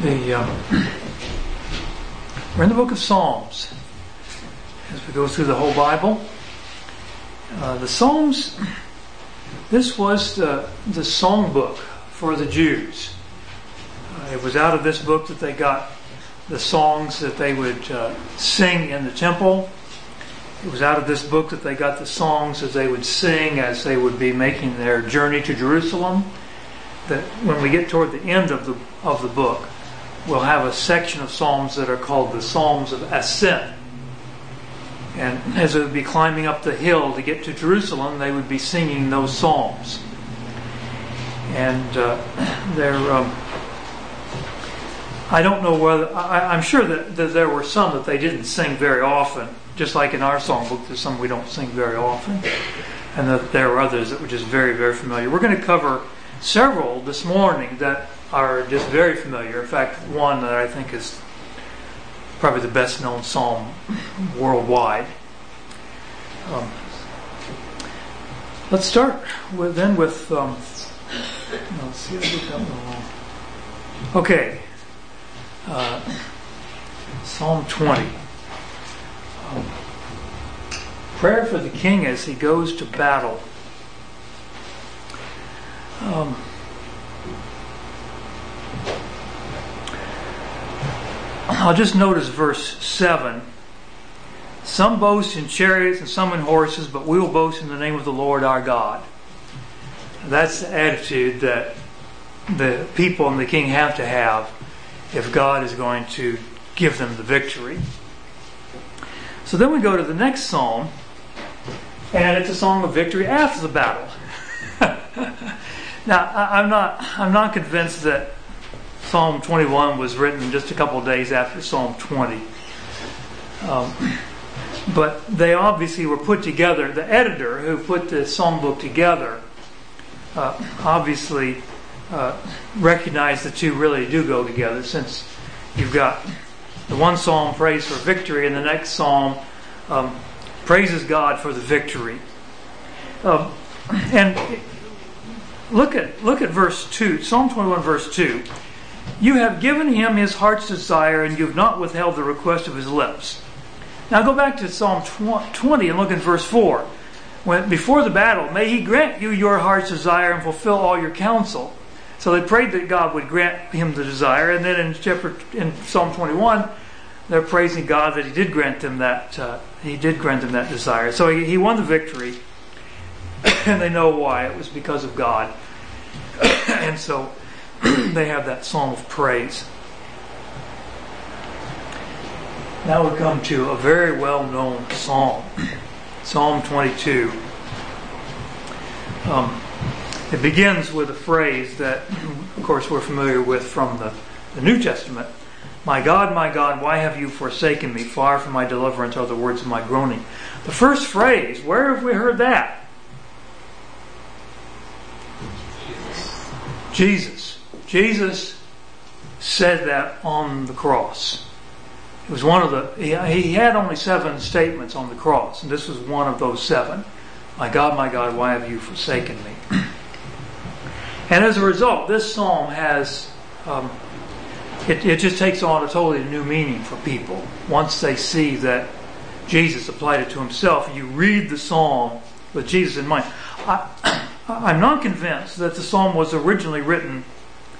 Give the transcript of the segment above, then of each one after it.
The um, we're in the book of Psalms as we go through the whole Bible. Uh, the Psalms. This was the the song book for the Jews. Uh, it was out of this book that they got the songs that they would uh, sing in the temple. It was out of this book that they got the songs that they would sing as they would be making their journey to Jerusalem. That when we get toward the end of the of the book, we'll have a section of psalms that are called the Psalms of Ascent. And as they would be climbing up the hill to get to Jerusalem, they would be singing those psalms. And uh, they're, um, I don't know whether, I, am sure that, that there were some that they didn't sing very often, just like in our songbook, there's some we don't sing very often. And that there are others that were just very, very familiar. We're going to cover several this morning that are just very familiar. In fact, one that I think is probably the best known psalm worldwide. Um, let's start with, then with. Um, let's see, Okay, uh, Psalm 20. Um, prayer for the king as he goes to battle. Um, I'll just notice verse 7. Some boast in chariots and some in horses, but we will boast in the name of the Lord our God. That's the attitude that the people and the king have to have if God is going to give them the victory. So then we go to the next psalm, and it's a song of victory after the battle. now, I'm not, I'm not convinced that Psalm 21 was written just a couple days after Psalm 20. Um, but they obviously were put together. The editor who put the psalm book together uh, obviously uh, recognized the two really do go together since you've got the one psalm praise for victory and the next psalm um, praises God for the victory. Um, and look at look at verse 2, Psalm 21 verse 2. You have given him his heart's desire, and you have not withheld the request of his lips. Now go back to Psalm 20 and look in verse 4. When, before the battle, may he grant you your heart's desire and fulfill all your counsel. So they prayed that God would grant him the desire, and then in chapter in Psalm 21, they're praising God that He did grant them that uh, He did grant them that desire. So he, he won the victory, and they know why. It was because of God, and so they have that psalm of praise. Now we come to a very well known psalm, Psalm 22. Um, it begins with a phrase that, of course, we're familiar with from the, the New Testament. My God, my God, why have you forsaken me? Far from my deliverance are the words of my groaning. The first phrase, where have we heard that? Jesus. Jesus said that on the cross. It was one of the, he, had only seven statements on the cross, and this was one of those seven. My God, my God, why have you forsaken me? and as a result, this psalm has, um, it, it just takes on a totally new meaning for people once they see that Jesus applied it to himself. You read the psalm with Jesus in mind. I, I'm not convinced that the psalm was originally written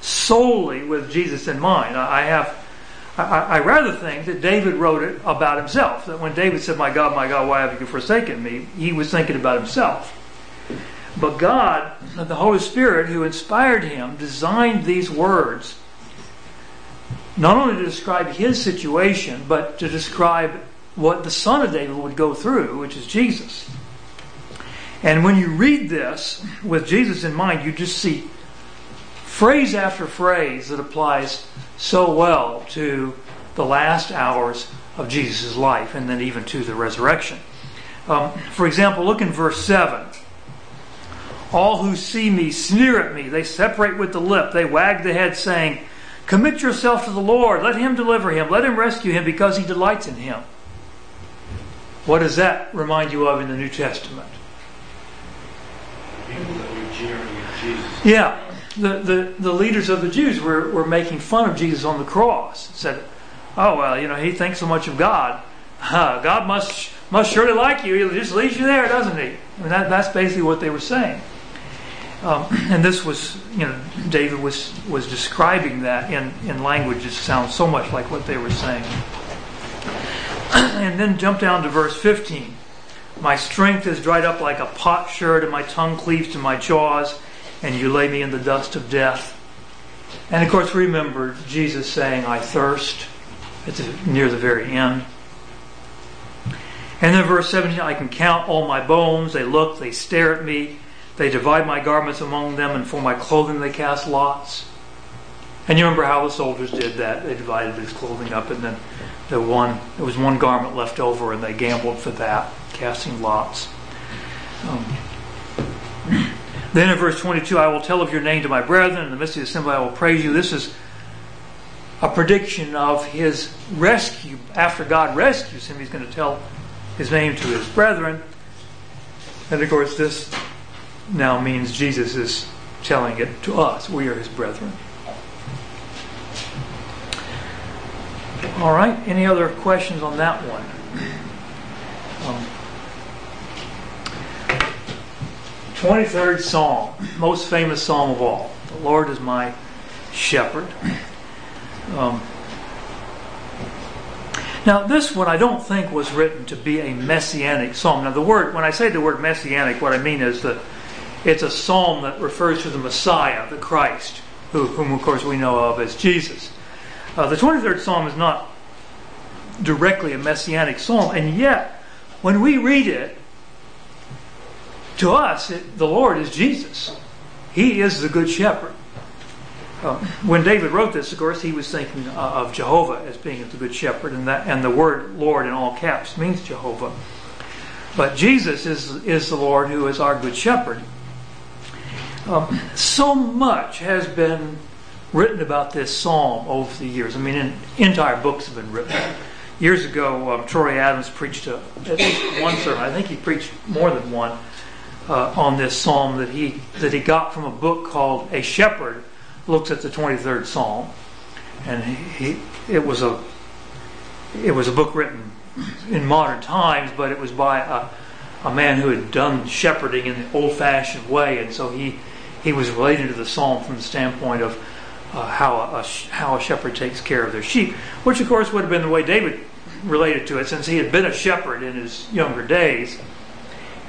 solely with Jesus in mind. I have, I, I, rather think that David wrote it about himself. That when David said, "My God, my God, why have you forsaken me?" he was thinking about himself. But God, the Holy Spirit, who inspired him, designed these words not only to describe his situation, but to describe what the Son of David would go through, which is Jesus. And when you read this with Jesus in mind, you just see phrase after phrase that applies so well to the last hours of Jesus' life and then even to the resurrection. Um, for example, look in verse 7. All who see me sneer at me. They separate with the lip. They wag the head, saying, Commit yourself to the Lord. Let him deliver him. Let him rescue him because he delights in him. What does that remind you of in the New Testament? People that were jeering at Jesus. Yeah, the, the, the leaders of the Jews were, were making fun of Jesus on the cross. Said, oh, well, you know, he thinks so much of God. God must must surely like you. He just leaves you there, doesn't he? I mean, that, that's basically what they were saying. Um, and this was, you know, David was was describing that in, in language that sounds so much like what they were saying. and then jump down to verse 15. My strength is dried up like a potsherd, and my tongue cleaves to my jaws, and you lay me in the dust of death. And of course, remember Jesus saying, I thirst the, near the very end. And then verse 17, I can count all my bones. They look, they stare at me. They divide my garments among them, and for my clothing they cast lots. And you remember how the soldiers did that. They divided his clothing up, and then the one there was one garment left over, and they gambled for that, casting lots. Um, then in verse 22, I will tell of your name to my brethren. In the midst of the assembly, I will praise you. This is a prediction of his rescue. After God rescues him, he's going to tell his name to his brethren. And of course, this now means Jesus is telling it to us. We are his brethren. All right. Any other questions on that one? Um, 23rd Psalm, most famous psalm of all. The Lord is my shepherd. Um, now, this one I don't think was written to be a messianic psalm. Now, the word, when I say the word messianic, what I mean is that it's a psalm that refers to the Messiah, the Christ, who, whom, of course, we know of as Jesus. Uh, the 23rd Psalm is not directly a messianic psalm, and yet, when we read it, to us, the Lord is Jesus. He is the Good Shepherd. Uh, when David wrote this, of course, he was thinking of Jehovah as being the Good Shepherd, and that and the word Lord in all caps means Jehovah. But Jesus is is the Lord who is our Good Shepherd. Um, so much has been written about this psalm over the years. I mean, entire books have been written. Years ago, um, Troy Adams preached a, at least one sermon. I think he preached more than one on this psalm that he that he got from a book called A Shepherd Looks at the 23rd Psalm, and he, he it was a it was a book written in modern times, but it was by a, a man who had done shepherding in the old-fashioned way, and so he he was relating to the psalm from the standpoint of uh, how a, how a shepherd takes care of their sheep, which of course would have been the way David related to it, since he had been a shepherd in his younger days,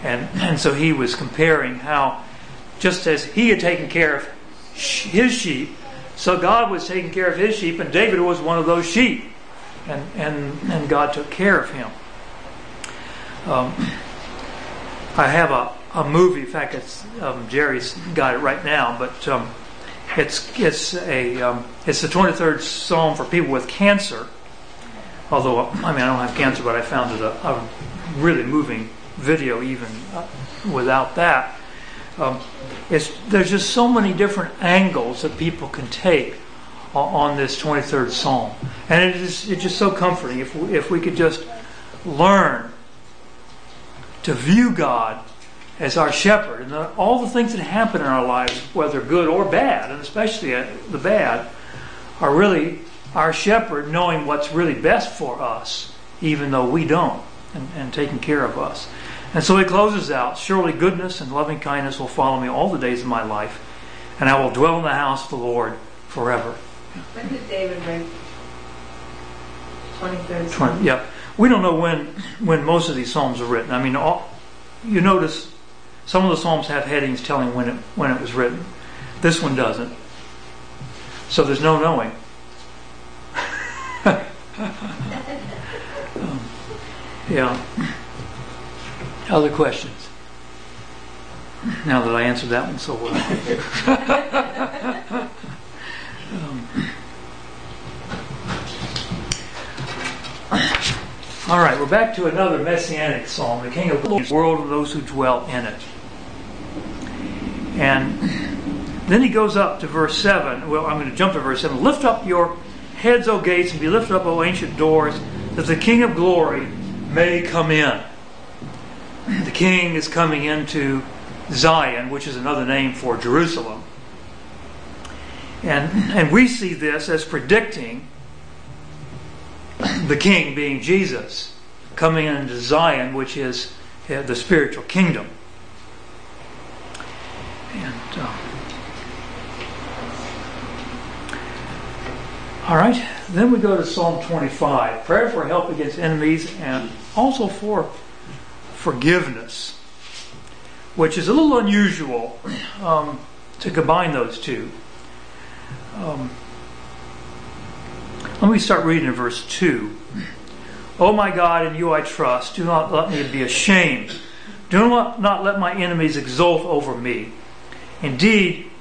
and so he was comparing how, just as he had taken care of his sheep, so God was taking care of his sheep, and David was one of those sheep, and and and God took care of him. Um, I have a a movie. In fact, it's um, Jerry's got it right now, but um, it's it's a um, it's the 23rd Psalm for people with cancer. Although I mean I don't have cancer, but I found it a, a really moving video even uh, without that. Um, there's just so many different angles that people can take on, this 23rd Psalm, and it is it's just so comforting if we, if we could just learn to view God as our shepherd. And the, all the things that happen in our lives, whether good or bad, and especially the bad, are really our shepherd knowing what's really best for us, even though we don't, and, and taking care of us. And so he closes out Surely goodness and loving kindness will follow me all the days of my life, and I will dwell in the house of the Lord forever. When did David write 23rd Psalm? 20, yeah. We don't know when, when most of these Psalms are written. I mean, all, you notice some of the Psalms have headings telling when it, when it was written. This one doesn't. So there's no knowing. um, yeah. Other questions? Now that I answered that one so well. um, all right, we're back to another messianic psalm, the King of the world and those who dwell in it. And then he goes up to verse 7. Well, I'm going to jump to verse 7. Lift up your heads, O gates, and be lifted up, O ancient doors, that the King of glory may come in. King is coming into Zion, which is another name for Jerusalem. And, and we see this as predicting the king being Jesus coming into Zion, which is the spiritual kingdom. And um, all right, then we go to Psalm 25, prayer for help against enemies and also for forgiveness, which is a little unusual um, to combine those two. Um, let me start reading in verse 2. Oh my God, in you I trust. Do not let me be ashamed. Do not, not let my enemies exult over me. Indeed,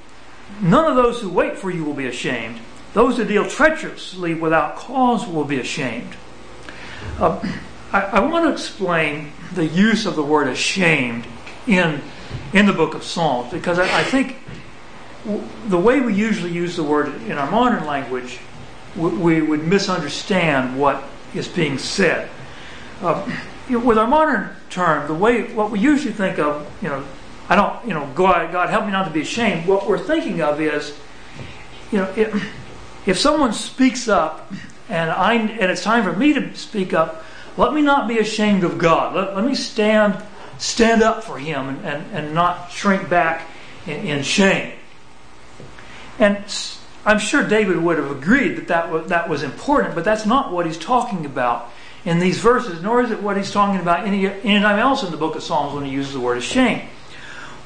none of those who wait for you will be ashamed. Those who deal treacherously without cause will be ashamed. Uh, I, I, want to explain the use of the word ashamed in, in the book of Psalms because I, I think the way we usually use the word in our modern language we would misunderstand what is being said. Uh, with our modern term, the way what we usually think of, you know, I don't, you know, God, God help me not to be ashamed. What we're thinking of is, you know, if, if someone speaks up and I and it's time for me to speak up, let me not be ashamed of God. Let, let me stand stand up for Him and, and, and not shrink back in, in shame. And I'm sure David would have agreed that that was, that was important, but that's not what he's talking about in these verses, nor is it what he's talking about any, anytime else in the book of Psalms when he uses the word ashamed.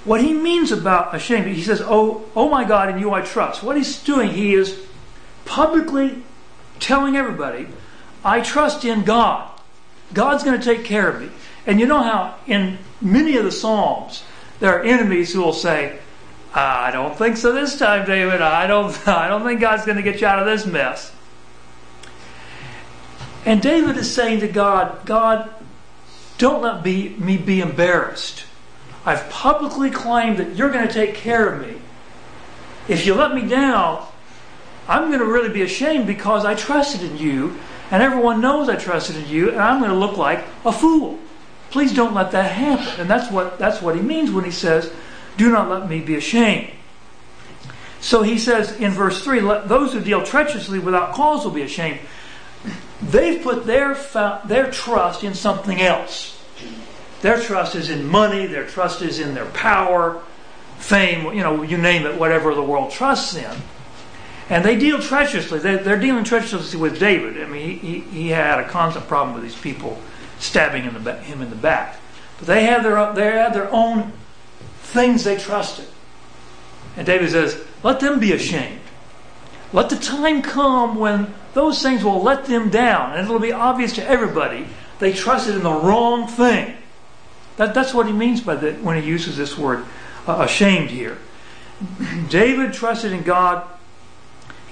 What he means about ashamed, he says, Oh, oh my God, in you I trust. What he's doing, he is publicly telling everybody, I trust in God. God's going to take care of me. And you know how in many of the Psalms, there are enemies who will say, I don't think so this time, David. I don't, I don't think God's going to get you out of this mess. And David is saying to God, God, don't let me be embarrassed. I've publicly claimed that you're going to take care of me. If you let me down, I'm going to really be ashamed because I trusted in you, and everyone knows I trusted in you, and I'm going to look like a fool. Please don't let that happen. And that's what, that's what he means when he says, do not let me be ashamed. So he says in verse 3 let those who deal treacherously without cause will be ashamed. They've put their, their trust in something else. Their trust is in money, their trust is in their power, fame, you know, you name it, whatever the world trusts in. And they deal treacherously. They're dealing treacherously with David. I mean, he, had a constant problem with these people stabbing him in the back. But they have their, they have their own things they trusted. And David says, let them be ashamed. Let the time come when those things will let them down, and it'll be obvious to everybody they trusted in the wrong thing. That, that's what he means by that when he uses this word uh, ashamed here. David trusted in God.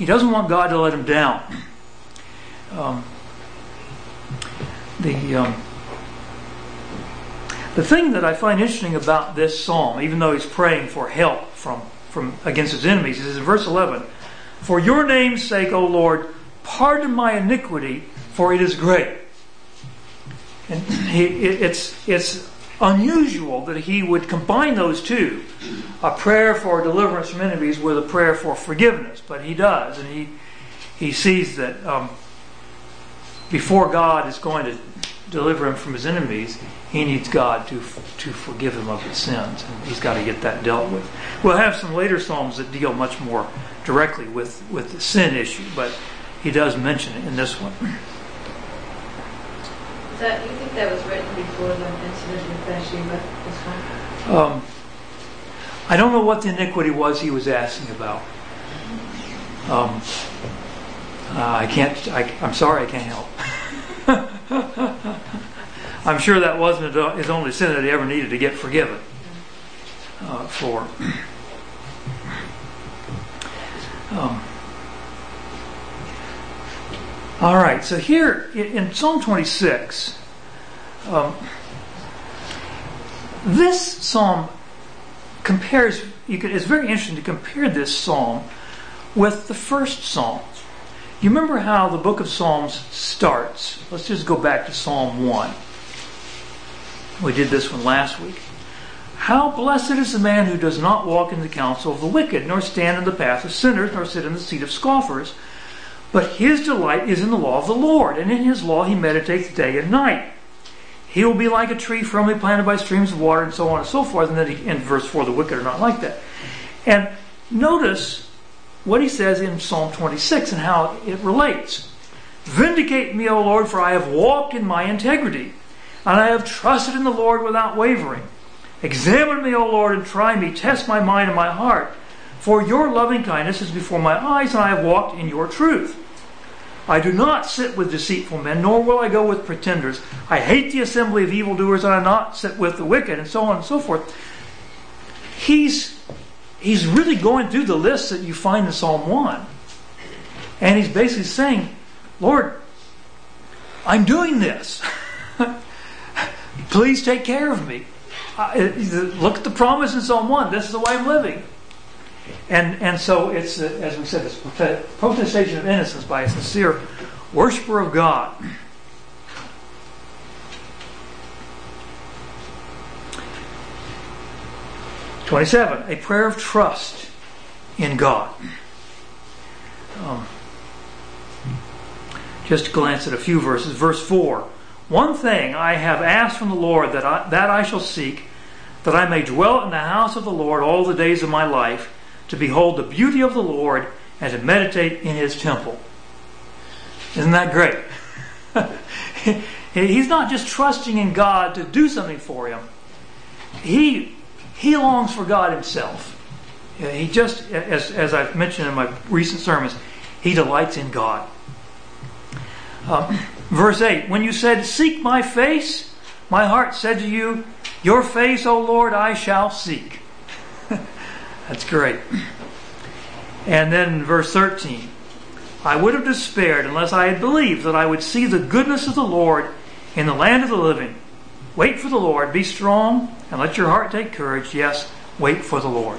He doesn't want God to let him down. Um, the um, the thing that I find interesting about this psalm, even though he's praying for help from, from against his enemies, is in verse 11, For your name's sake, O Lord, pardon my iniquity, for it is great. And he, it, it's, it's unusual that he would combine those two, a prayer for deliverance from enemies with a prayer for forgiveness. But he does, and he, he sees that um, before God is going to deliver him from his enemies, he needs God to to forgive him of his sins, and he's got to get that dealt with. We'll have some later psalms that deal much more directly with with the sin issue, but he does mention it in this one. You think that was written before the incident. Um, I don't know what the iniquity was he was asking about. Um, uh, I can't. I, I'm sorry, I can't help. I'm sure that wasn't his only sin that he ever needed to get forgiven uh, for. Um, all right, so here in Psalm 26, um, this psalm compares, could, it's very interesting to compare this psalm with the first psalm. You remember how the book of Psalms starts? Let's just go back to Psalm 1. We did this one last week. How blessed is the man who does not walk in the counsel of the wicked, nor stand in the path of sinners, nor sit in the seat of scoffers. But his delight is in the law of the Lord, and in his law he meditates day and night. He will be like a tree firmly planted by streams of water, and so on and so forth. And then he, in verse 4, the wicked are not like that. And notice what he says in Psalm 26 and how it relates. Vindicate me, O Lord, for I have walked in my integrity, and I have trusted in the Lord without wavering. Examine me, O Lord, and try me. Test my mind and my heart. For your loving kindness is before my eyes, and I have walked in your truth. I do not sit with deceitful men, nor will I go with pretenders. I hate the assembly of evildoers, and I not sit with the wicked, and so on and so forth. He's he's really going through the list that you find in Psalm 1. And he's basically saying, Lord, I'm doing this. Please take care of me. Uh, look at the promise in Psalm 1. This is the way I'm living. And, and so it's, as we said, this protestation of innocence by a sincere worshiper of God. Twenty-seven, a prayer of trust in God. Um, just to glance at a few verses. Verse four: One thing I have asked from the Lord that I, that I shall seek, that I may dwell in the house of the Lord all the days of my life to behold the beauty of the Lord and to meditate in his temple. Isn't that great? He's not just trusting in God to do something for him. He he longs for God himself. He just as as I've mentioned in my recent sermons, he delights in God. Um, verse 8 When you said, Seek my face, my heart said to you, Your face, O Lord, I shall seek. That's great. And then verse 13 I would have despaired unless I had believed that I would see the goodness of the Lord in the land of the living. Wait for the Lord, be strong, and let your heart take courage. Yes, wait for the Lord.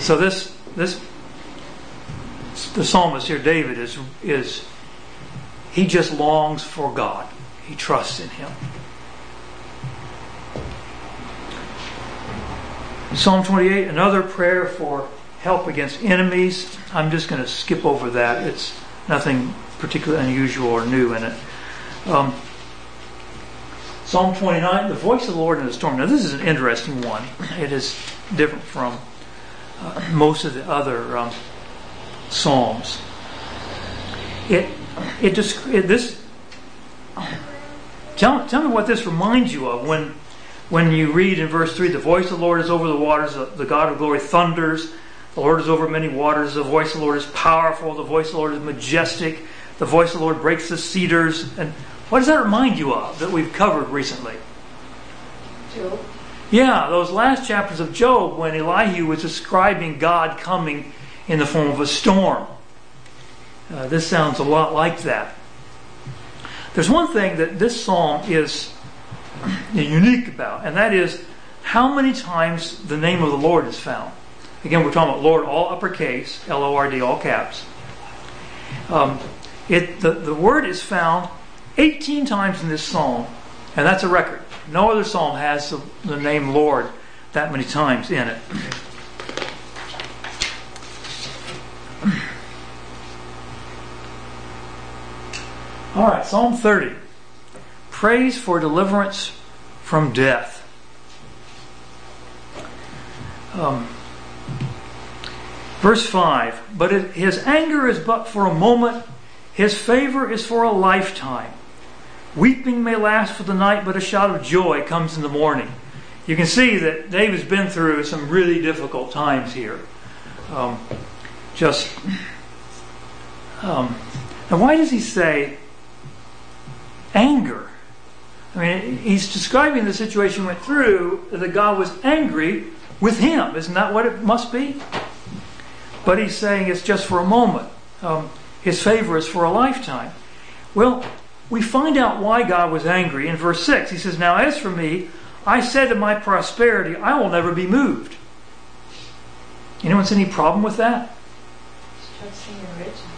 So this this the psalmist here, David, is is he just longs for God. He trusts in him. Psalm 28, another prayer for help against enemies. I'm just going to skip over that. It's nothing particularly unusual or new in it. Um, Psalm 29, the voice of the Lord in the storm. Now, this is an interesting one. It is different from uh, most of the other um, psalms. It, it just, it, this, tell, tell me what this reminds you of when when you read in verse 3, the voice of the Lord is over the waters, the God of glory thunders, the Lord is over many waters, the voice of the Lord is powerful, the voice of the Lord is majestic, the voice of the Lord breaks the cedars. And what does that remind you of that we've covered recently? Job. Yeah, those last chapters of Job when Elihu was describing God coming in the form of a storm. Uh, this sounds a lot like that. There's one thing that this psalm is unique about, and that is how many times the name of the Lord is found. Again, we're talking about Lord, all uppercase, L O R D, all caps. Um, it, the, the word is found 18 times in this psalm, and that's a record. No other psalm has the, the name Lord that many times in it. All right, Psalm 30 prays for deliverance from death. Um, verse 5 But his anger is but for a moment, his favor is for a lifetime. Weeping may last for the night, but a shout of joy comes in the morning. You can see that David's been through some really difficult times here. Um, just. Um, and why does he say anger? I mean, he's describing the situation went through that God was angry with him. Isn't that what it must be? But he's saying it's just for a moment. Um, his favor is for a lifetime. Well, we find out why God was angry in verse 6. He says, Now as for me, I said to my prosperity, I will never be moved. Anyone see any problem with that? In.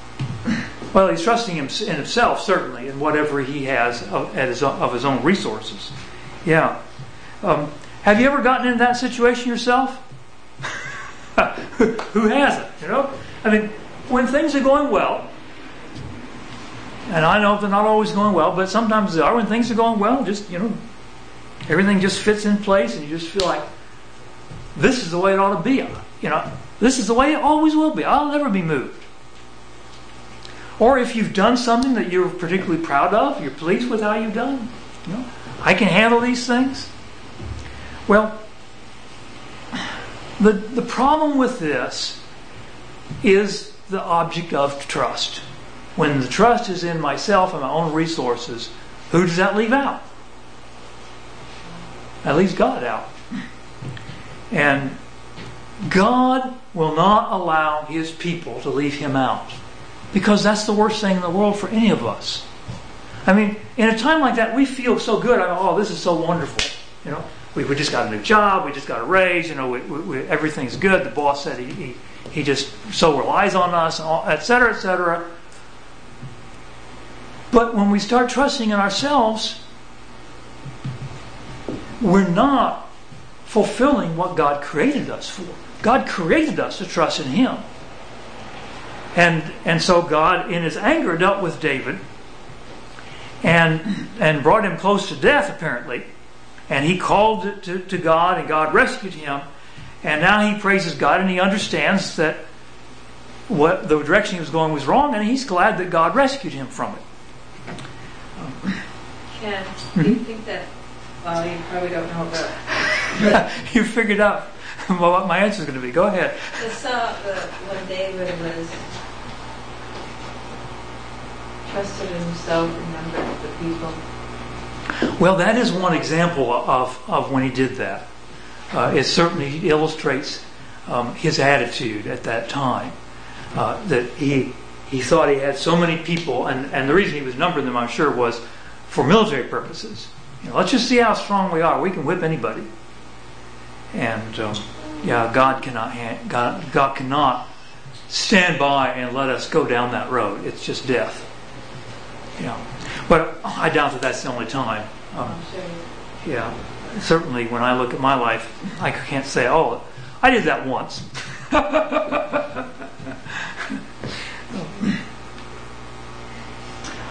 Well, he's trusting in himself, certainly, in whatever he has of, his, of his own resources. Yeah. Um, Have you ever gotten in that situation yourself? Who hasn't? You know, I mean, when things are going well, and I know they're not always going well, but sometimes they are. When things are going well, just you know, everything just fits in place, and you just feel like this is the way it ought to be. You know, this is the way it always will be. I'll never be moved. Or if you've done something that you're particularly proud of, you're pleased with how you've done, you know, I can handle these things. Well, the, the problem with this is the object of trust. When the trust is in myself and my own resources, who does that leave out? That leaves God out. And God will not allow His people to leave Him out. Because that's the worst thing in the world for any of us. I mean, in a time like that, we feel so good. Oh, this is so wonderful. You know, we, we just got a new job. We just got a raise. You know, we, we, everything's good. The boss said he, he, he just so relies on us, et cetera, et cetera. But when we start trusting in ourselves, we're not fulfilling what God created us for. God created us to trust in Him. And, and so God, in His anger, dealt with David and, and brought him close to death, apparently. And he called to, to God, and God rescued him. And now he praises God, and he understands that what the direction he was going was wrong, and he's glad that God rescued him from it. Ken, do you think that, well, you probably don't know about you figured out what my answer is going to be. Go ahead. the song, the, when David was trusted himself and numbered the people. Well, that is one example of, of when he did that. Uh, it certainly illustrates um, his attitude at that time. Uh, that he he thought he had so many people, and, and the reason he was numbering them, I'm sure, was for military purposes. You know, let's just see how strong we are. We can whip anybody. And um, yeah, God cannot God, God cannot stand by and let us go down that road. It's just death. Yeah, but I doubt that that's the only time. Um, yeah, certainly when I look at my life, I can't say, "Oh, I did that once."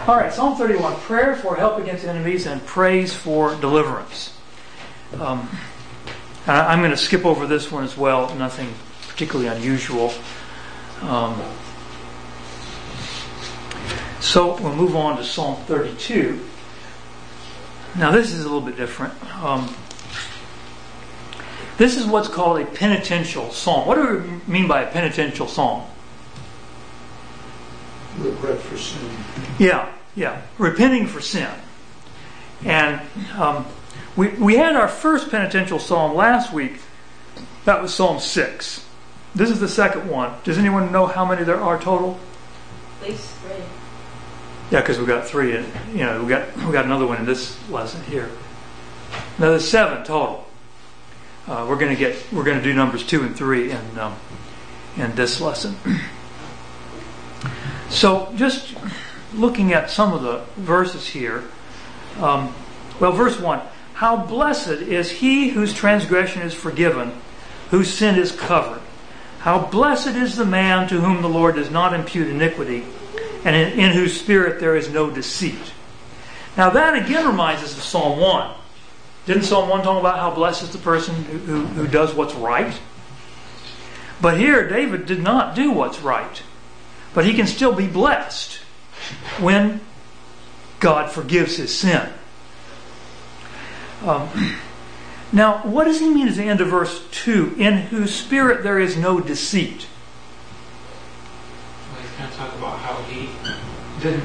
All right, Psalm 31 prayer for help against enemies and praise for deliverance. Um, I'm going to skip over this one as well, nothing particularly unusual. Um, so we'll move on to Psalm 32. Now, this is a little bit different. Um, this is what's called a penitential psalm. What do we mean by a penitential psalm? Regret for sin. Yeah, yeah, repenting for sin. And um, we, we had our first penitential psalm last week. That was Psalm 6. This is the second one. Does anyone know how many there are total? At least three. Yeah, because we've got three, and you know we got we got another one in this lesson here. Now there's seven total. Uh, we're going to get we're going to do numbers two and three in um, in this lesson. so just looking at some of the verses here. Um, well, verse 1 How blessed is he whose transgression is forgiven, whose sin is covered. How blessed is the man to whom the Lord does not impute iniquity, and in, whose spirit there is no deceit. Now, that again reminds us of Psalm 1. Didn't Psalm 1 talk about how blessed is the person who, who, who does what's right? But here, David did not do what's right. But he can still be blessed when God forgives his sin. Um, now, what does he mean at the end of verse 2? In whose spirit there is no deceit. Well, he's going to talk about how he didn't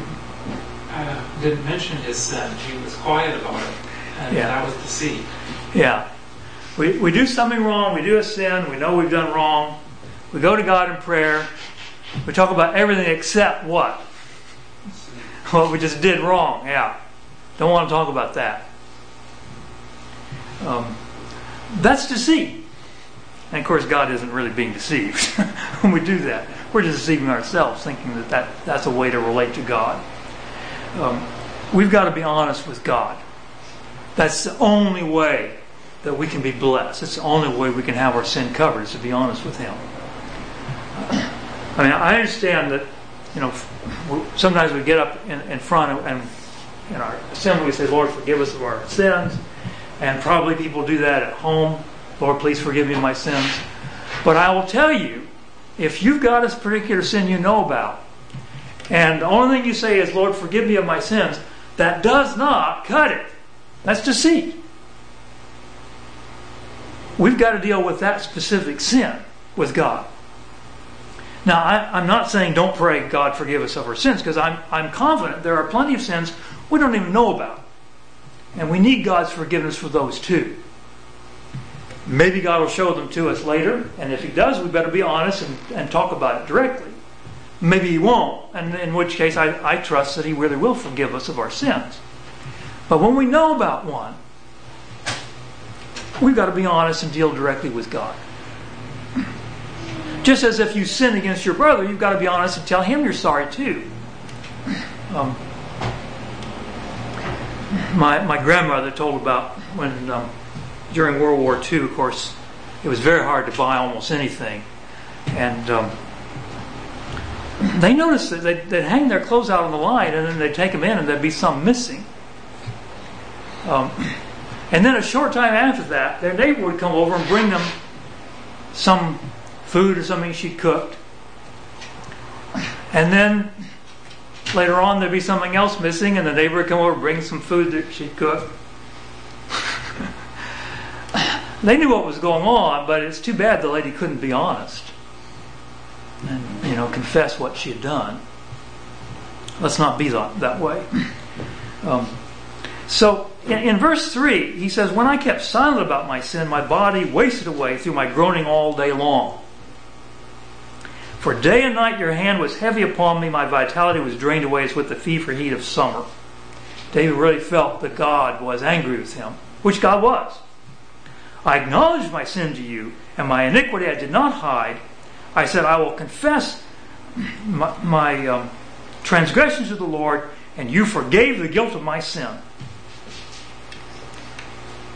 uh, didn't mention his sin. He was quiet about it, and Yeah. that was deceit. Yeah. We, we do something wrong, we do a sin, we know we've done wrong. We go to God in prayer. We talk about everything except what? What we just did wrong. Yeah. Don't want to talk about that. Um, that's deceit. And of course, God isn't really being deceived when we do that. We're just deceiving ourselves, thinking that, that that's a way to relate to God. Um, we've got to be honest with God. That's the only way that we can be blessed. It's the only way we can have our sin covered, is to be honest with Him. I mean, I understand that, you know, sometimes we get up in, in front and in our assembly we say, Lord, forgive us of our sins. And probably people do that at home. Lord, please forgive me my sins. But I will tell you, if you've got a particular sin you know about, and the only thing you say is, Lord, forgive me of my sins, that does not cut it. That's deceit. We've got to deal with that specific sin with God. Now, I, am not saying don't pray, God, forgive us of our sins, because I'm, I'm confident there are plenty of sins we don't even know about. And we need God's forgiveness for those too. Maybe God will show them to us later, and if He does, we better be honest and, and talk about it directly. Maybe He won't, and in which case I, I trust that He really will forgive us of our sins. But when we know about one, we've got to be honest and deal directly with God. Just as if you sin against your brother, you've got to be honest and tell him you're sorry too. Um, my, my grandmother told about when um, during World War II, of course, it was very hard to buy almost anything. And um, they noticed that they'd, they'd, hang their clothes out on the line and then they'd take them in and there'd be some missing. Um, and then a short time after that, their neighbor would come over and bring them some food or something she cooked. And then later on there'd be something else missing and the neighbor would come over and bring some food that she cooked. They knew what was going on, but it's too bad the lady couldn't be honest and you know confess what she had done. Let's not be that, that way. Um, so in, in verse 3, he says, When I kept silent about my sin, my body wasted away through my groaning all day long. For day and night your hand was heavy upon me, my vitality was drained away as with the fever heat of summer. David really felt that God was angry with him, which God was. I acknowledged my sin to you, and my iniquity I did not hide. I said, I will confess my, my um, transgressions to the Lord, and you forgave the guilt of my sin.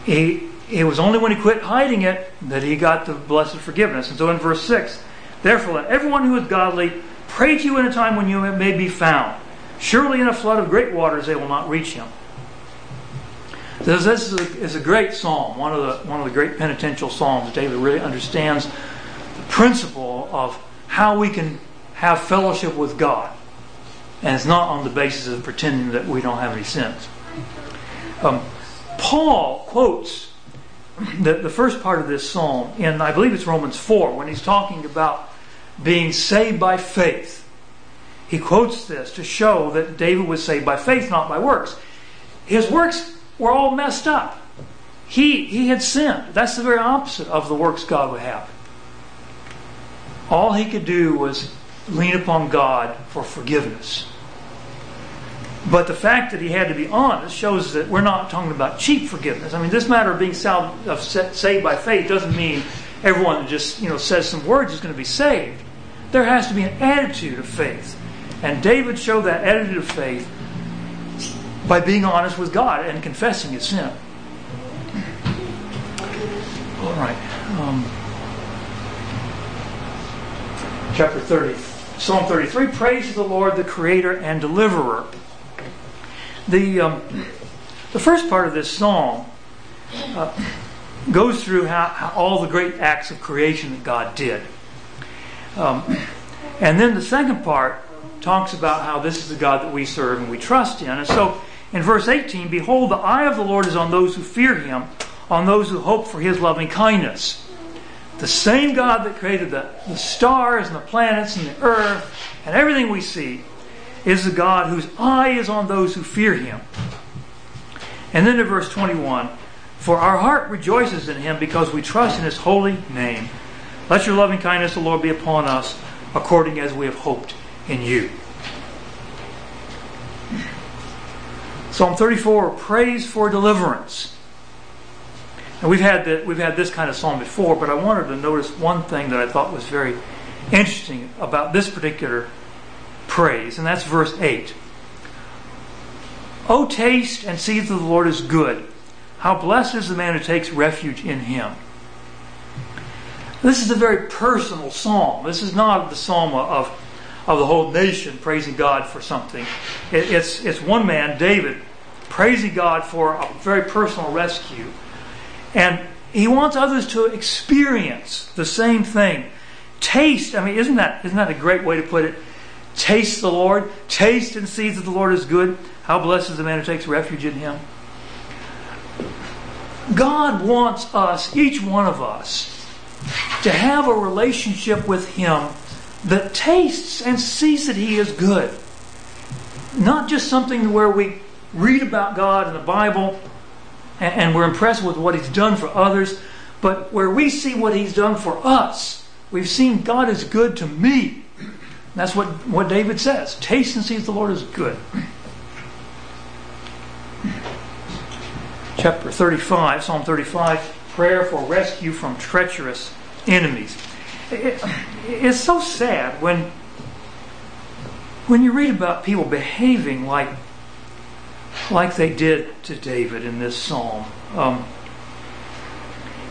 He, it was only when he quit hiding it that he got the blessed forgiveness. And so in verse 6, therefore let everyone who is godly pray to you in a time when you may be found. Surely in a flood of great waters they will not reach him. This is a, is a great psalm, one of the one of the great penitential psalms. David really understands the principle of how we can have fellowship with God, and it's not on the basis of pretending that we don't have any sins. Um, Paul quotes the, the first part of this psalm in, I believe it's Romans 4, when he's talking about being saved by faith. He quotes this to show that David was saved by faith, not by works. His works were all messed up. He, he had sinned. That's the very opposite of the works God would have. All he could do was lean upon God for forgiveness. But the fact that he had to be honest shows that we're not talking about cheap forgiveness. I mean, this matter of being saved by faith doesn't mean everyone just you know says some words is going to be saved. There has to be an attitude of faith, and David showed that attitude of faith by being honest with God and confessing his sin. All right. Um, chapter 30. Psalm 33 Praise the Lord, the Creator and Deliverer. The, um, the first part of this psalm uh, goes through how, how, all the great acts of creation that God did. Um, and then the second part talks about how this is the God that we serve and we trust in. And so in verse 18, behold, the eye of the Lord is on those who fear him, on those who hope for his loving kindness. The same God that created the, the stars and the planets and the earth and everything we see is the God whose eye is on those who fear him. And then in verse 21 For our heart rejoices in him because we trust in his holy name. Let your loving kindness, the Lord, be upon us according as we have hoped in you. Psalm 34, praise for deliverance. And we've had the, we've had this kind of psalm before, but I wanted to notice one thing that I thought was very interesting about this particular praise, and that's verse 8. Oh, taste and see that the Lord is good. How blessed is the man who takes refuge in him. This is a very personal psalm. This is not the psalm of, of the whole nation praising God for something. It, it's, it's one man, David, praising God for a very personal rescue. And he wants others to experience the same thing. Taste, I mean, isn't that, isn't that a great way to put it? Taste the Lord, taste and see that the Lord is good. How blessed is the man who takes refuge in him. God wants us, each one of us, to have a relationship with Him that tastes and sees that He is good. Not just something where we read about God in the Bible and we're impressed with what He's done for others, but where we see what He's done for us. We've seen God is good to me. That's what, what David says. Taste and see the Lord is good. Chapter 35, Psalm 35, prayer for rescue from treacherous enemies. It, it's so sad when when you read about people behaving like like they did to David in this psalm. Um,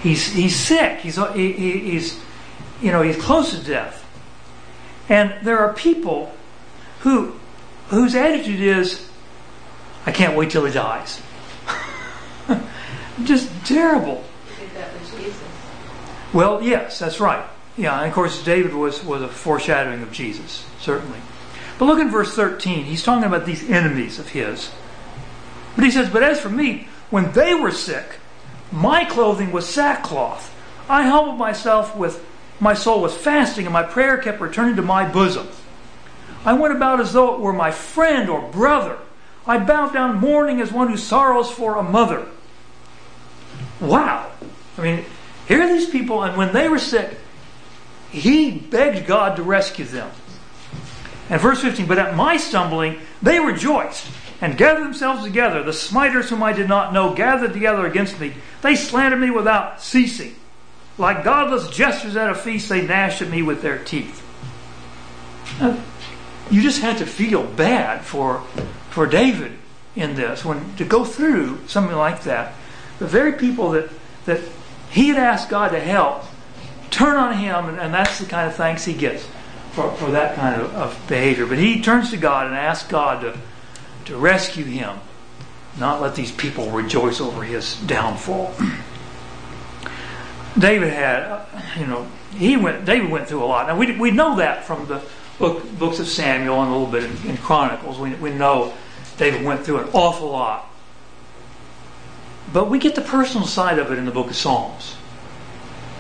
he's he's sick. He's he, he's you know he's close to death, and there are people who whose attitude is, I can't wait till he dies. Just terrible. Well, yes, that's right. Yeah, and of course David was was a foreshadowing of Jesus, certainly. But look in verse 13. He's talking about these enemies of his. But he says, But as for me, when they were sick, my clothing was sackcloth. I humbled myself with my soul was fasting, and my prayer kept returning to my bosom. I went about as though it were my friend or brother. I bowed down mourning as one who sorrows for a mother. Wow. I mean, here are these people, and when they were sick, he begged God to rescue them. And verse 15, but at my stumbling, they rejoiced and gathered themselves together. The smiters whom I did not know gathered together against me. They slandered me without ceasing. Like godless jesters at a feast, they gnashed at me with their teeth. Now, you just had to feel bad for, for David in this, when to go through something like that. The very people that, that he had asked God to help turn on him, and, and that's the kind of thanks he gets for, for that kind of, of behavior. But he turns to God and asks God to, to rescue him, not let these people rejoice over his downfall. David had, you know, he went. David went through a lot. Now we we know that from the book, books of Samuel and a little bit in, in Chronicles. We we know David went through an awful lot. But we get the personal side of it in the book of Psalms.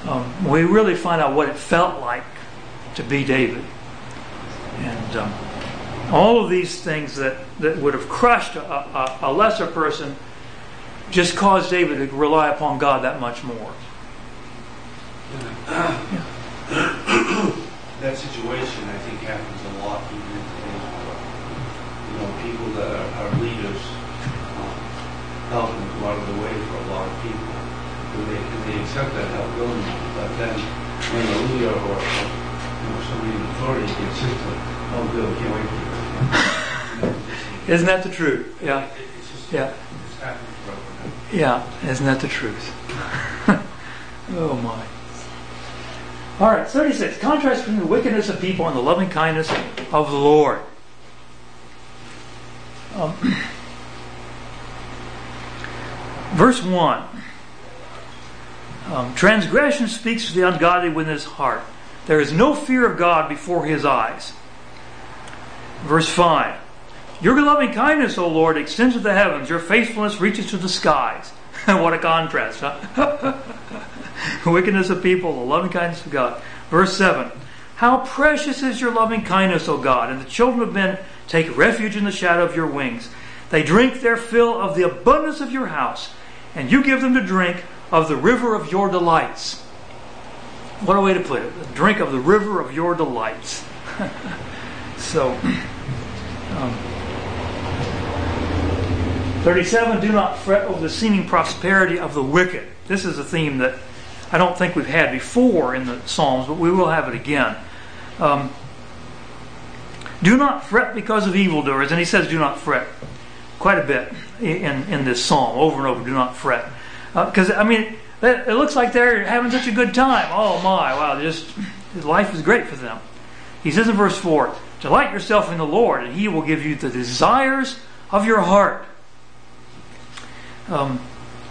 Um, we really find out what it felt like to be David. And um, all of these things that, that would have crushed a, a, a lesser person just caused David to rely upon God that much more. Yeah. that situation, I think, happens a lot even in today's world. You know, people that are, are leaders um, helping to go out of the way for a lot of people. And they, and they accept that help willingly. But then when a leader or, you know, somebody in authority gets into it, oh, good, can't wait for this. Isn't that the truth? Yeah. Yeah. Yeah, isn't that the truth? oh my. All right, 36. Contrast between the wickedness of people and the loving kindness of the Lord. Um, verse 1. Um, transgression speaks to the ungodly within his heart. There is no fear of God before his eyes. Verse 5. Your loving kindness, O Lord, extends to the heavens. Your faithfulness reaches to the skies. what a contrast, huh? wickedness of people, the loving kindness of God. Verse 7 How precious is your loving kindness, O God, and the children of men take refuge in the shadow of your wings. They drink their fill of the abundance of your house, and you give them to drink of the river of your delights. What a way to put it. Drink of the river of your delights. so, um, 37 Do not fret over the seeming prosperity of the wicked. This is a theme that I don't think we've had before in the Psalms, but we will have it again. Um, do not fret because of evildoers. And he says, do not fret. quite a bit in, in this psalm, over and over. Do not fret, because uh, I mean, it, it looks like they're having such a good time. Oh my, wow! Just life is great for them. He says in verse four, "Delight yourself in the Lord, and He will give you the desires of your heart." Um,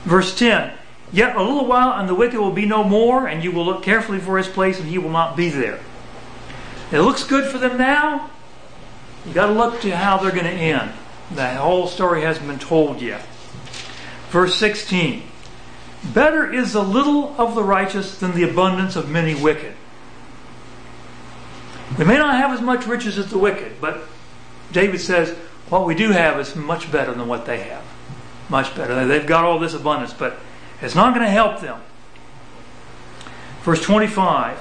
verse ten. Yet a little while, and the wicked will be no more, and you will look carefully for his place, and he will not be there. It looks good for them now. You got to look to how they're going to end. The whole story hasn't been told yet. Verse 16 Better is the little of the righteous than the abundance of many wicked. We may not have as much riches as the wicked, but David says what we do have is much better than what they have. Much better. They've got all this abundance, but it's not going to help them. Verse 25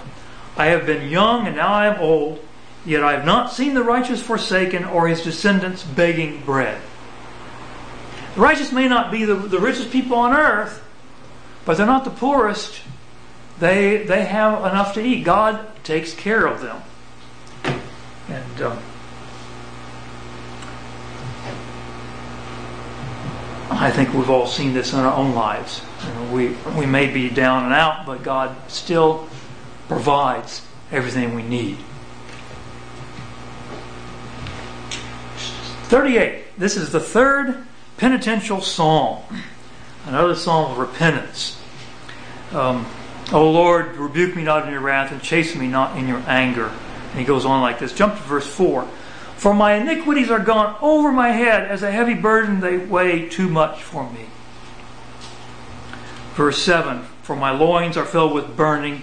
I have been young and now I am old, yet I have not seen the righteous forsaken or his descendants begging bread. The righteous may not be the, the richest people on earth, but they're not the poorest. They, they have enough to eat. God takes care of them. And um, I think we've all seen this in our own lives. You know, we, we may be down and out, but God still provides everything we need. 38. This is the third penitential psalm, another psalm of repentance. Um, o Lord, rebuke me not in your wrath and chasten me not in your anger. And he goes on like this. Jump to verse 4. For my iniquities are gone over my head as a heavy burden, they weigh too much for me. Verse 7 For my loins are filled with burning.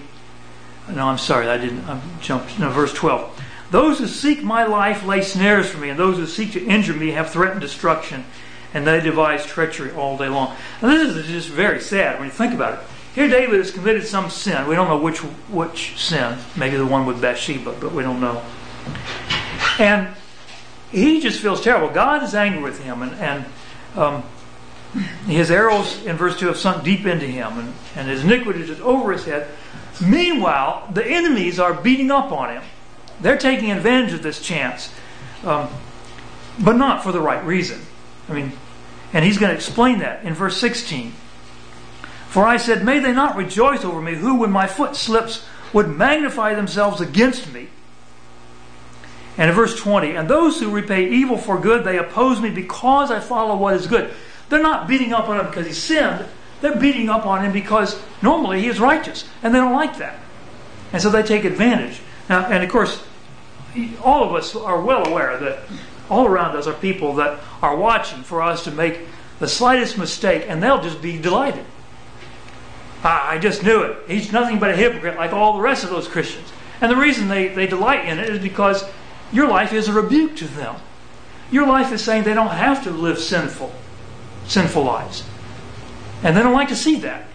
No, I'm sorry, I didn't. I jumped. No, verse 12. Those who seek my life lay snares for me, and those who seek to injure me have threatened destruction, and they devise treachery all day long. Now, this is just very sad when you think about it. Here, David has committed some sin. We don't know which which sin. Maybe the one with Bathsheba, but we don't know. And he just feels terrible. God is angry with him, and, and um, his arrows in verse 2 have sunk deep into him, and, and his iniquity is over his head. Meanwhile, the enemies are beating up on him. They're taking advantage of this chance, um, but not for the right reason. I mean, and he's going to explain that in verse 16. For I said, May they not rejoice over me, who, when my foot slips, would magnify themselves against me. And in verse 20, and those who repay evil for good, they oppose me because I follow what is good. They're not beating up on him because he sinned. They're beating up on him because normally he is righteous, and they don't like that. And so they take advantage. Now, and of course, all of us are well aware that all around us are people that are watching for us to make the slightest mistake, and they'll just be delighted. I just knew it. He's nothing but a hypocrite like all the rest of those Christians. And the reason they, they delight in it is because your life is a rebuke to them. Your life is saying they don't have to live sinful sinful lives. And they don't like to see that.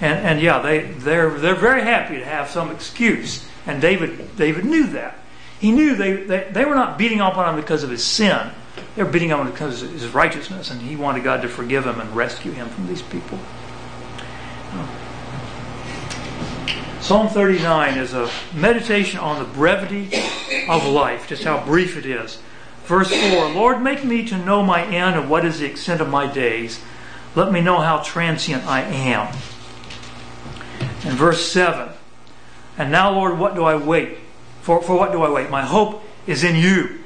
And, and yeah, they, they're, they're very happy to have some excuse. And David, David knew that. He knew they, they, they were not beating up on him because of his sin. They were beating up on him because of his righteousness. And he wanted God to forgive him and rescue him from these people. Psalm 39 is a meditation on the brevity of life, just how brief it is. Verse 4 Lord, make me to know my end and what is the extent of my days. Let me know how transient I am. And verse 7 And now, Lord, what do I wait? For, for what do I wait? My hope is in you.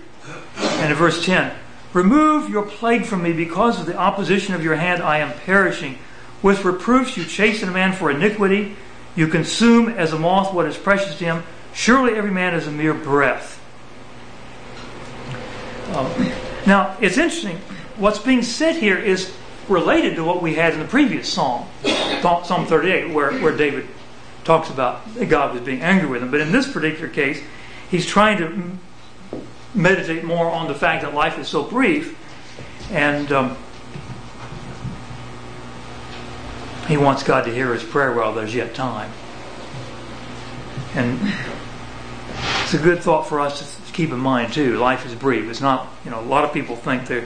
And in verse 10 Remove your plague from me because of the opposition of your hand I am perishing. With reproofs you chasten a man for iniquity. You consume as a moth what is precious to him. Surely every man is a mere breath. Um, now, it's interesting. What's being said here is related to what we had in the previous psalm, Psalm 38, where, where David talks about God was being angry with him. But in this particular case, he's trying to meditate more on the fact that life is so brief, and um, he wants God to hear his prayer while there's yet time. And it's a good thought for us to keep in mind too. Life is brief. It's not, you know, a lot of people think they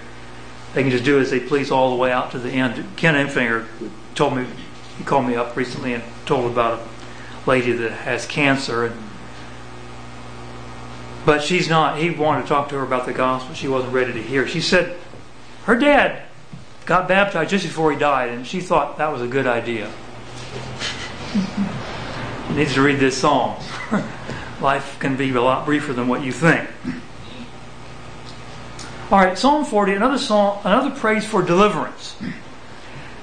they can just do as they please all the way out to the end. Ken Enfinger told me he called me up recently and told about a lady that has cancer and but she's not he wanted to talk to her about the gospel she wasn't ready to hear she said her dad got baptized just before he died, and she thought that was a good idea. Needs to read this psalm. Life can be a lot briefer than what you think. All right, Psalm 40, another psalm, another praise for deliverance.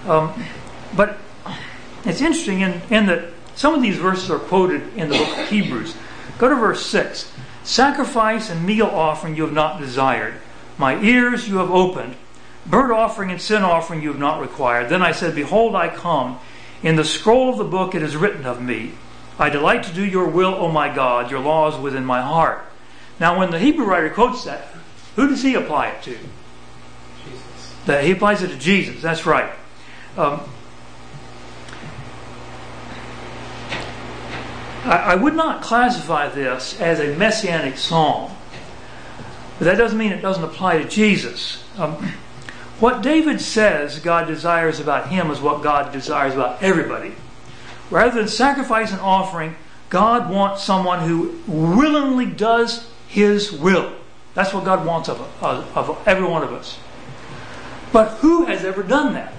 Um, but it's interesting in, in that some of these verses are quoted in the book of Hebrews. Go to verse 6. Sacrifice and meal offering you have not desired. My ears you have opened. Burnt offering and sin offering you have not required. Then I said, Behold, I come. In the scroll of the book it is written of me. I delight to do your will, O my God. Your law is within my heart. Now, when the Hebrew writer quotes that, who does he apply it to? Jesus. That he applies it to Jesus. That's right. Um, I, I would not classify this as a messianic psalm, but that doesn't mean it doesn't apply to Jesus. Um, what David says God desires about him is what God desires about everybody. Rather than sacrifice and offering, God wants someone who willingly does his will. That's what God wants of, of, of every one of us. But who has ever done that?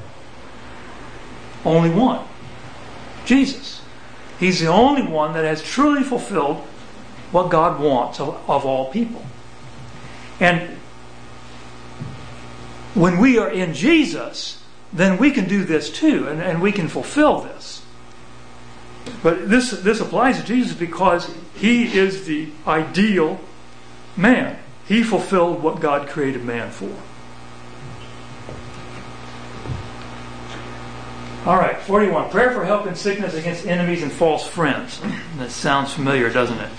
Only one Jesus. He's the only one that has truly fulfilled what God wants of, of all people. And when we are in Jesus, then we can do this too, and, and we can fulfill this. But this, this applies to Jesus because he is the ideal man. He fulfilled what God created man for. All right, 41. Prayer for help in sickness against enemies and false friends. That sounds familiar, doesn't it?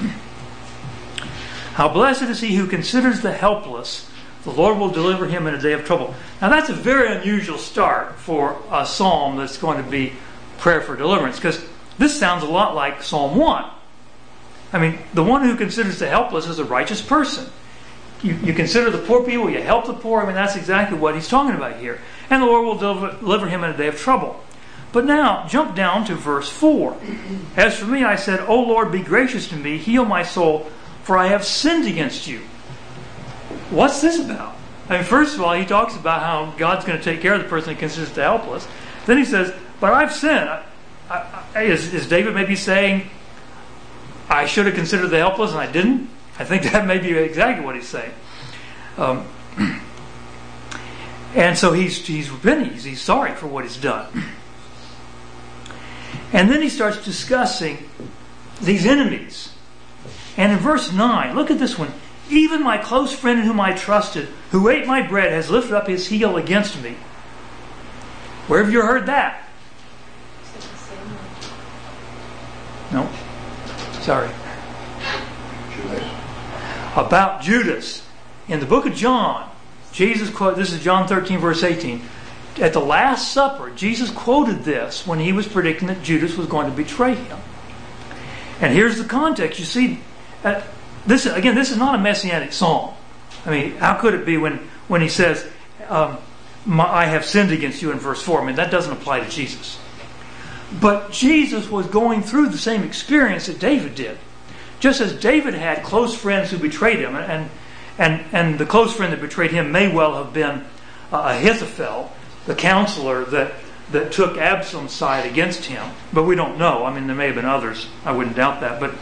How blessed is he who considers the helpless. The Lord will deliver him in a day of trouble. Now, that's a very unusual start for a psalm that's going to be prayer for deliverance because this sounds a lot like Psalm 1. I mean, the one who considers the helpless is a righteous person. You, you consider the poor people, you help the poor. I mean, that's exactly what he's talking about here. And the Lord will deliver, deliver him in a day of trouble. But now, jump down to verse 4. As for me, I said, O Lord, be gracious to me, heal my soul, for I have sinned against you. What's this about? I mean, first of all, he talks about how God's going to take care of the person that considers the helpless. Then he says, But I've sinned. I, I, is, is David maybe saying, I should have considered the helpless and I didn't? I think that may be exactly what he's saying. Um, and so he's, he's repenting. He's, he's sorry for what he's done. And then he starts discussing these enemies. And in verse 9, look at this one. Even my close friend in whom I trusted, who ate my bread, has lifted up his heel against me. Where have you heard that? No. Sorry. About Judas. In the book of John, Jesus quote this is John 13, verse 18 at the Last Supper, Jesus quoted this when he was predicting that Judas was going to betray him. And here's the context. You see, this again, this is not a messianic psalm. I mean, how could it be when, when he says, um, I have sinned against you in verse 4? I mean, that doesn't apply to Jesus. But Jesus was going through the same experience that David did. Just as David had close friends who betrayed him, and, and, and the close friend that betrayed him may well have been uh, Ahithophel, the counselor that, that took Absalom's side against him. But we don't know. I mean, there may have been others. I wouldn't doubt that. But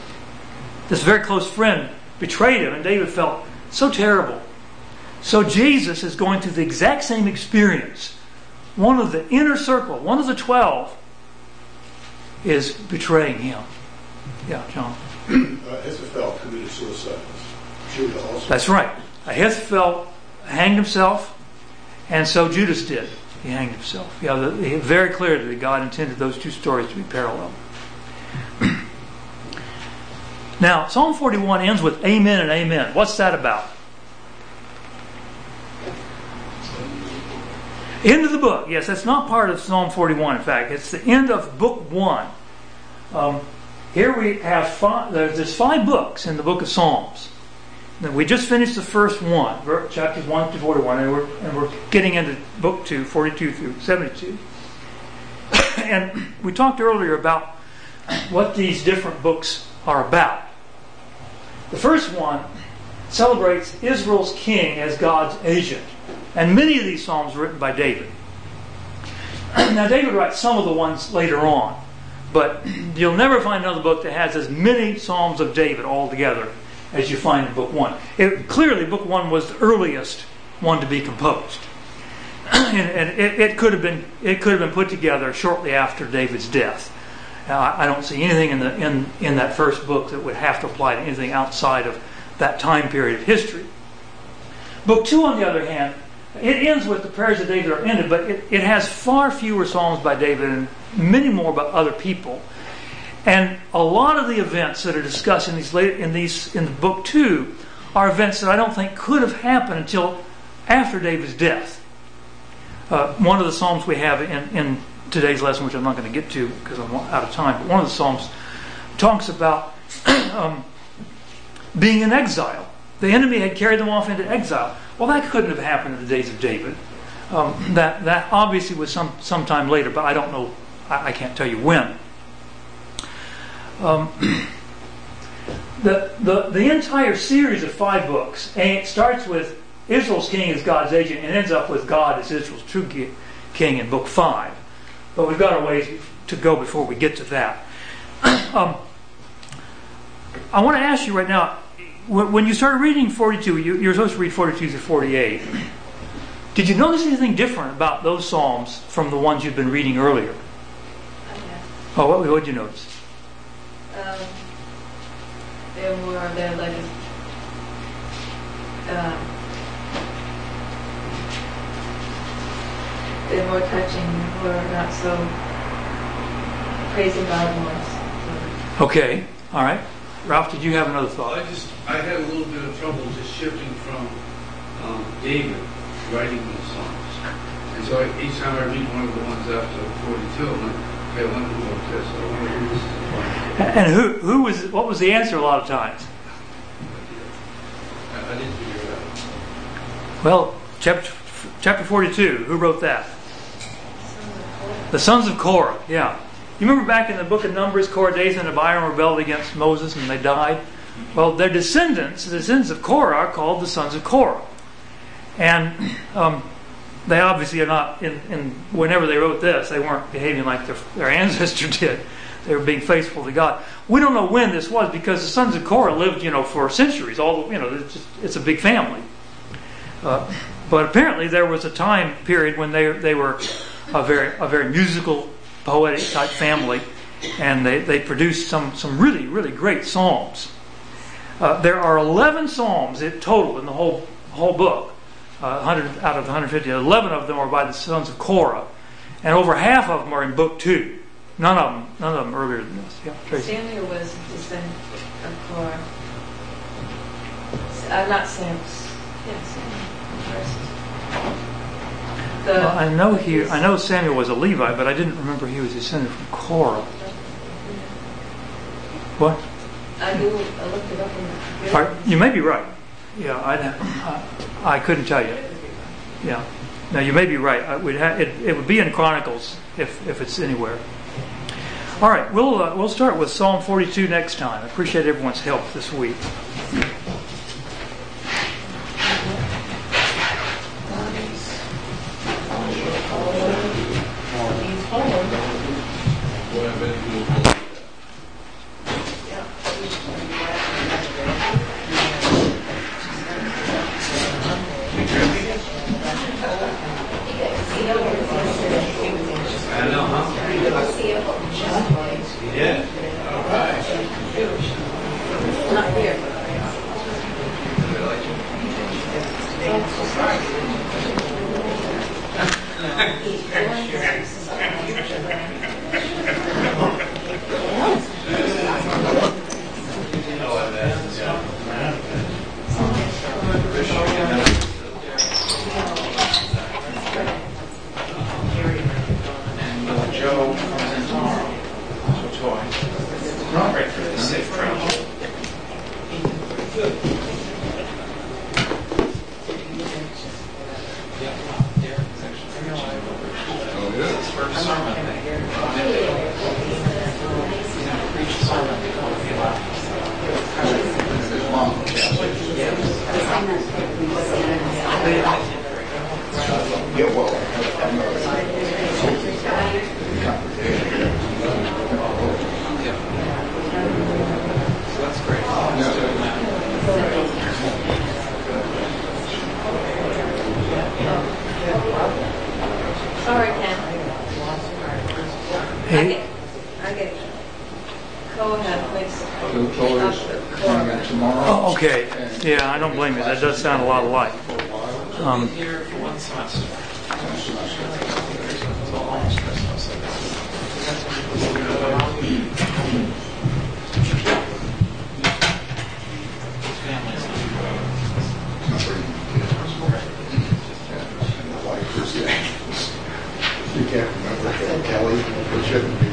this very close friend betrayed him, and David felt so terrible. So Jesus is going through the exact same experience. One of the inner circle, one of the twelve, is betraying him. Yeah, John. Uh, Ahithophel committed suicide. Judas also. That's right. Ahithophel hanged himself, and so Judas did. He hanged himself. Yeah, the, very clear that God intended those two stories to be parallel. Now, Psalm 41 ends with Amen and Amen. What's that about? End of the book. Yes, that's not part of Psalm 41, in fact. It's the end of book one. Um, here we have five, there's five books in the book of Psalms. Now, we just finished the first one, chapters 1 to 41, and we're, and we're getting into book 2, 42 through 72. and we talked earlier about what these different books are about. The first one celebrates Israel's king as God's agent. And many of these psalms were written by David. now, David writes some of the ones later on, but you'll never find another book that has as many psalms of David all together as you find in Book One. It, clearly, Book One was the earliest one to be composed, and, and it, it, could have been it could have been put together shortly after David's death. Now, I don't see anything in that first book that would have to apply to anything outside of that time period of history. Book Two, on the other hand, it ends with the prayers of David are ended, but it, it has far fewer psalms by David and many more by other people. And a lot of the events that are discussed in these in these in book two are events that I don't think could have happened until after David's death. Uh, one of the psalms we have in, in today's lesson, which I'm not going to get to because I'm out of time, but one of the psalms talks about um, being in exile. The enemy had carried them off into exile. Well, that couldn't have happened in the days of David. Um, that that obviously was some sometime later, but I don't know. I, I can't tell you when. Um, the, the the entire series of five books and it starts with Israel's king as God's agent and ends up with God as Israel's true king in book five. But we've got a ways to go before we get to that. um, I want to ask you right now when you started reading 42, you, are supposed to read 42 to 48. Did you notice anything different about those Psalms from the ones you've been reading earlier? Oh, what, did you notice? Um, they're more, they're like, um, they're more touching, more not so praising God more. Okay, all right. Ralph, did you have another thought? I just, I had a little bit of trouble just shifting from um, David writing these songs. And so I, each time I read one of the ones after 42, I'm like, okay, I wonder who wrote this. I wonder who this is from. And who, who was, what was the answer a lot of times? I, I didn't figure it out. Well, chapter, chapter 42, who wrote that? The sons of Korah, yeah. You remember back in the book of Numbers, Korah, Dathan, and Abiram rebelled against Moses and they died? Well, their descendants, the descendants of Korah, are called the sons of Korah. And um, they obviously are not, in, in, whenever they wrote this, they weren't behaving like their, their ancestor did. They were being faithful to God. We don't know when this was because the sons of Korah lived, you know, for centuries. All the, you know, it's, just, it's a big family. Uh, but apparently, there was a time period when they they were a very a very musical poetic type family, and they, they produced some, some really, really great psalms. Uh, there are 11 psalms in total in the whole, whole book, uh, 100 out of 150. 11 of them are by the sons of Korah, and over half of them are in book two. None of them, none of them earlier than this. Yeah, Tracy. Samuel was descendant of Korah. Uh, not Sam. Yeah. Well, I know he, I know Samuel was a Levite, but I didn't remember he was descended from Korah. What? I do. I looked it up in the Right, you may be right. Yeah, I, I, I couldn't tell you. Yeah. Now you may be right. Would ha- it, it would be in Chronicles if, if it's anywhere. All right, we'll uh, we'll start with Psalm 42 next time. I appreciate everyone's help this week. Tomorrow. Oh, okay. Yeah, I don't blame you. That does sound a lot alike. Um, You can't remember Kelly. Shouldn't be.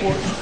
if